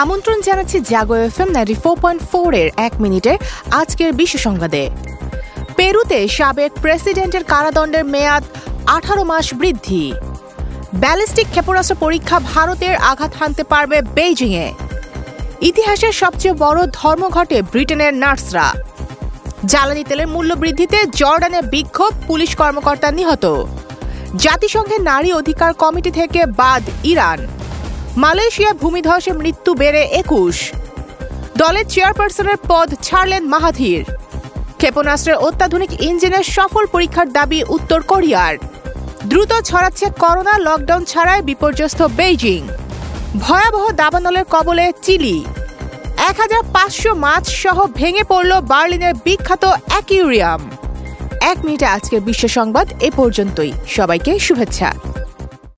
আমন্ত্রণ জানাচ্ছি Jago F M ninety four point four এর এক মিনিটের আজকের বিশ্ব সংবাদে। পেরুতে সাবেক প্রেসিডেন্টের কারাদণ্ডের মেয়াদ আঠারো মাস বৃদ্ধি। ব্যালিস্টিক ক্ষেপণাস্ত্র পরীক্ষা ভারতের আঘাত হানতে পারবে বেইজিংয়ে। ইতিহাসের সবচেয়ে বড় ধর্মঘটে ব্রিটেনের নার্সরা। জ্বালানি তেলের মূল্য বৃদ্ধিতে জর্ডানে বিক্ষোভ, পুলিশ কর্মকর্তা নিহত। জাতিসংঘের নারী অধিকার কমিটি থেকে বাদ ইরান। মালয়েশিয়া ভূমিধসে মৃত্যু বেড়ে একুশ। দলের চেয়ারপারসনের পদ ছাড়লেন মাহাথির। ক্ষেপণাস্ত্রের অত্যাধুনিক ইঞ্জিনের সফল পরীক্ষার দাবি উত্তর কোরিয়ার। দ্রুত ছড়াচ্ছে করোনা লকডাউন ছাড়াই বিপর্যস্ত বেইজিং। ভয়াবহ দাবানলের কবলে চিলি। এক হাজার পাঁচশো মাছ সহ ভেঙে পড়ল বার্লিনের বিখ্যাত অ্যাকিউরিয়াম এক মিনিটে আজকের বিশ্ব সংবাদ এ পর্যন্তই। সবাইকে শুভেচ্ছা।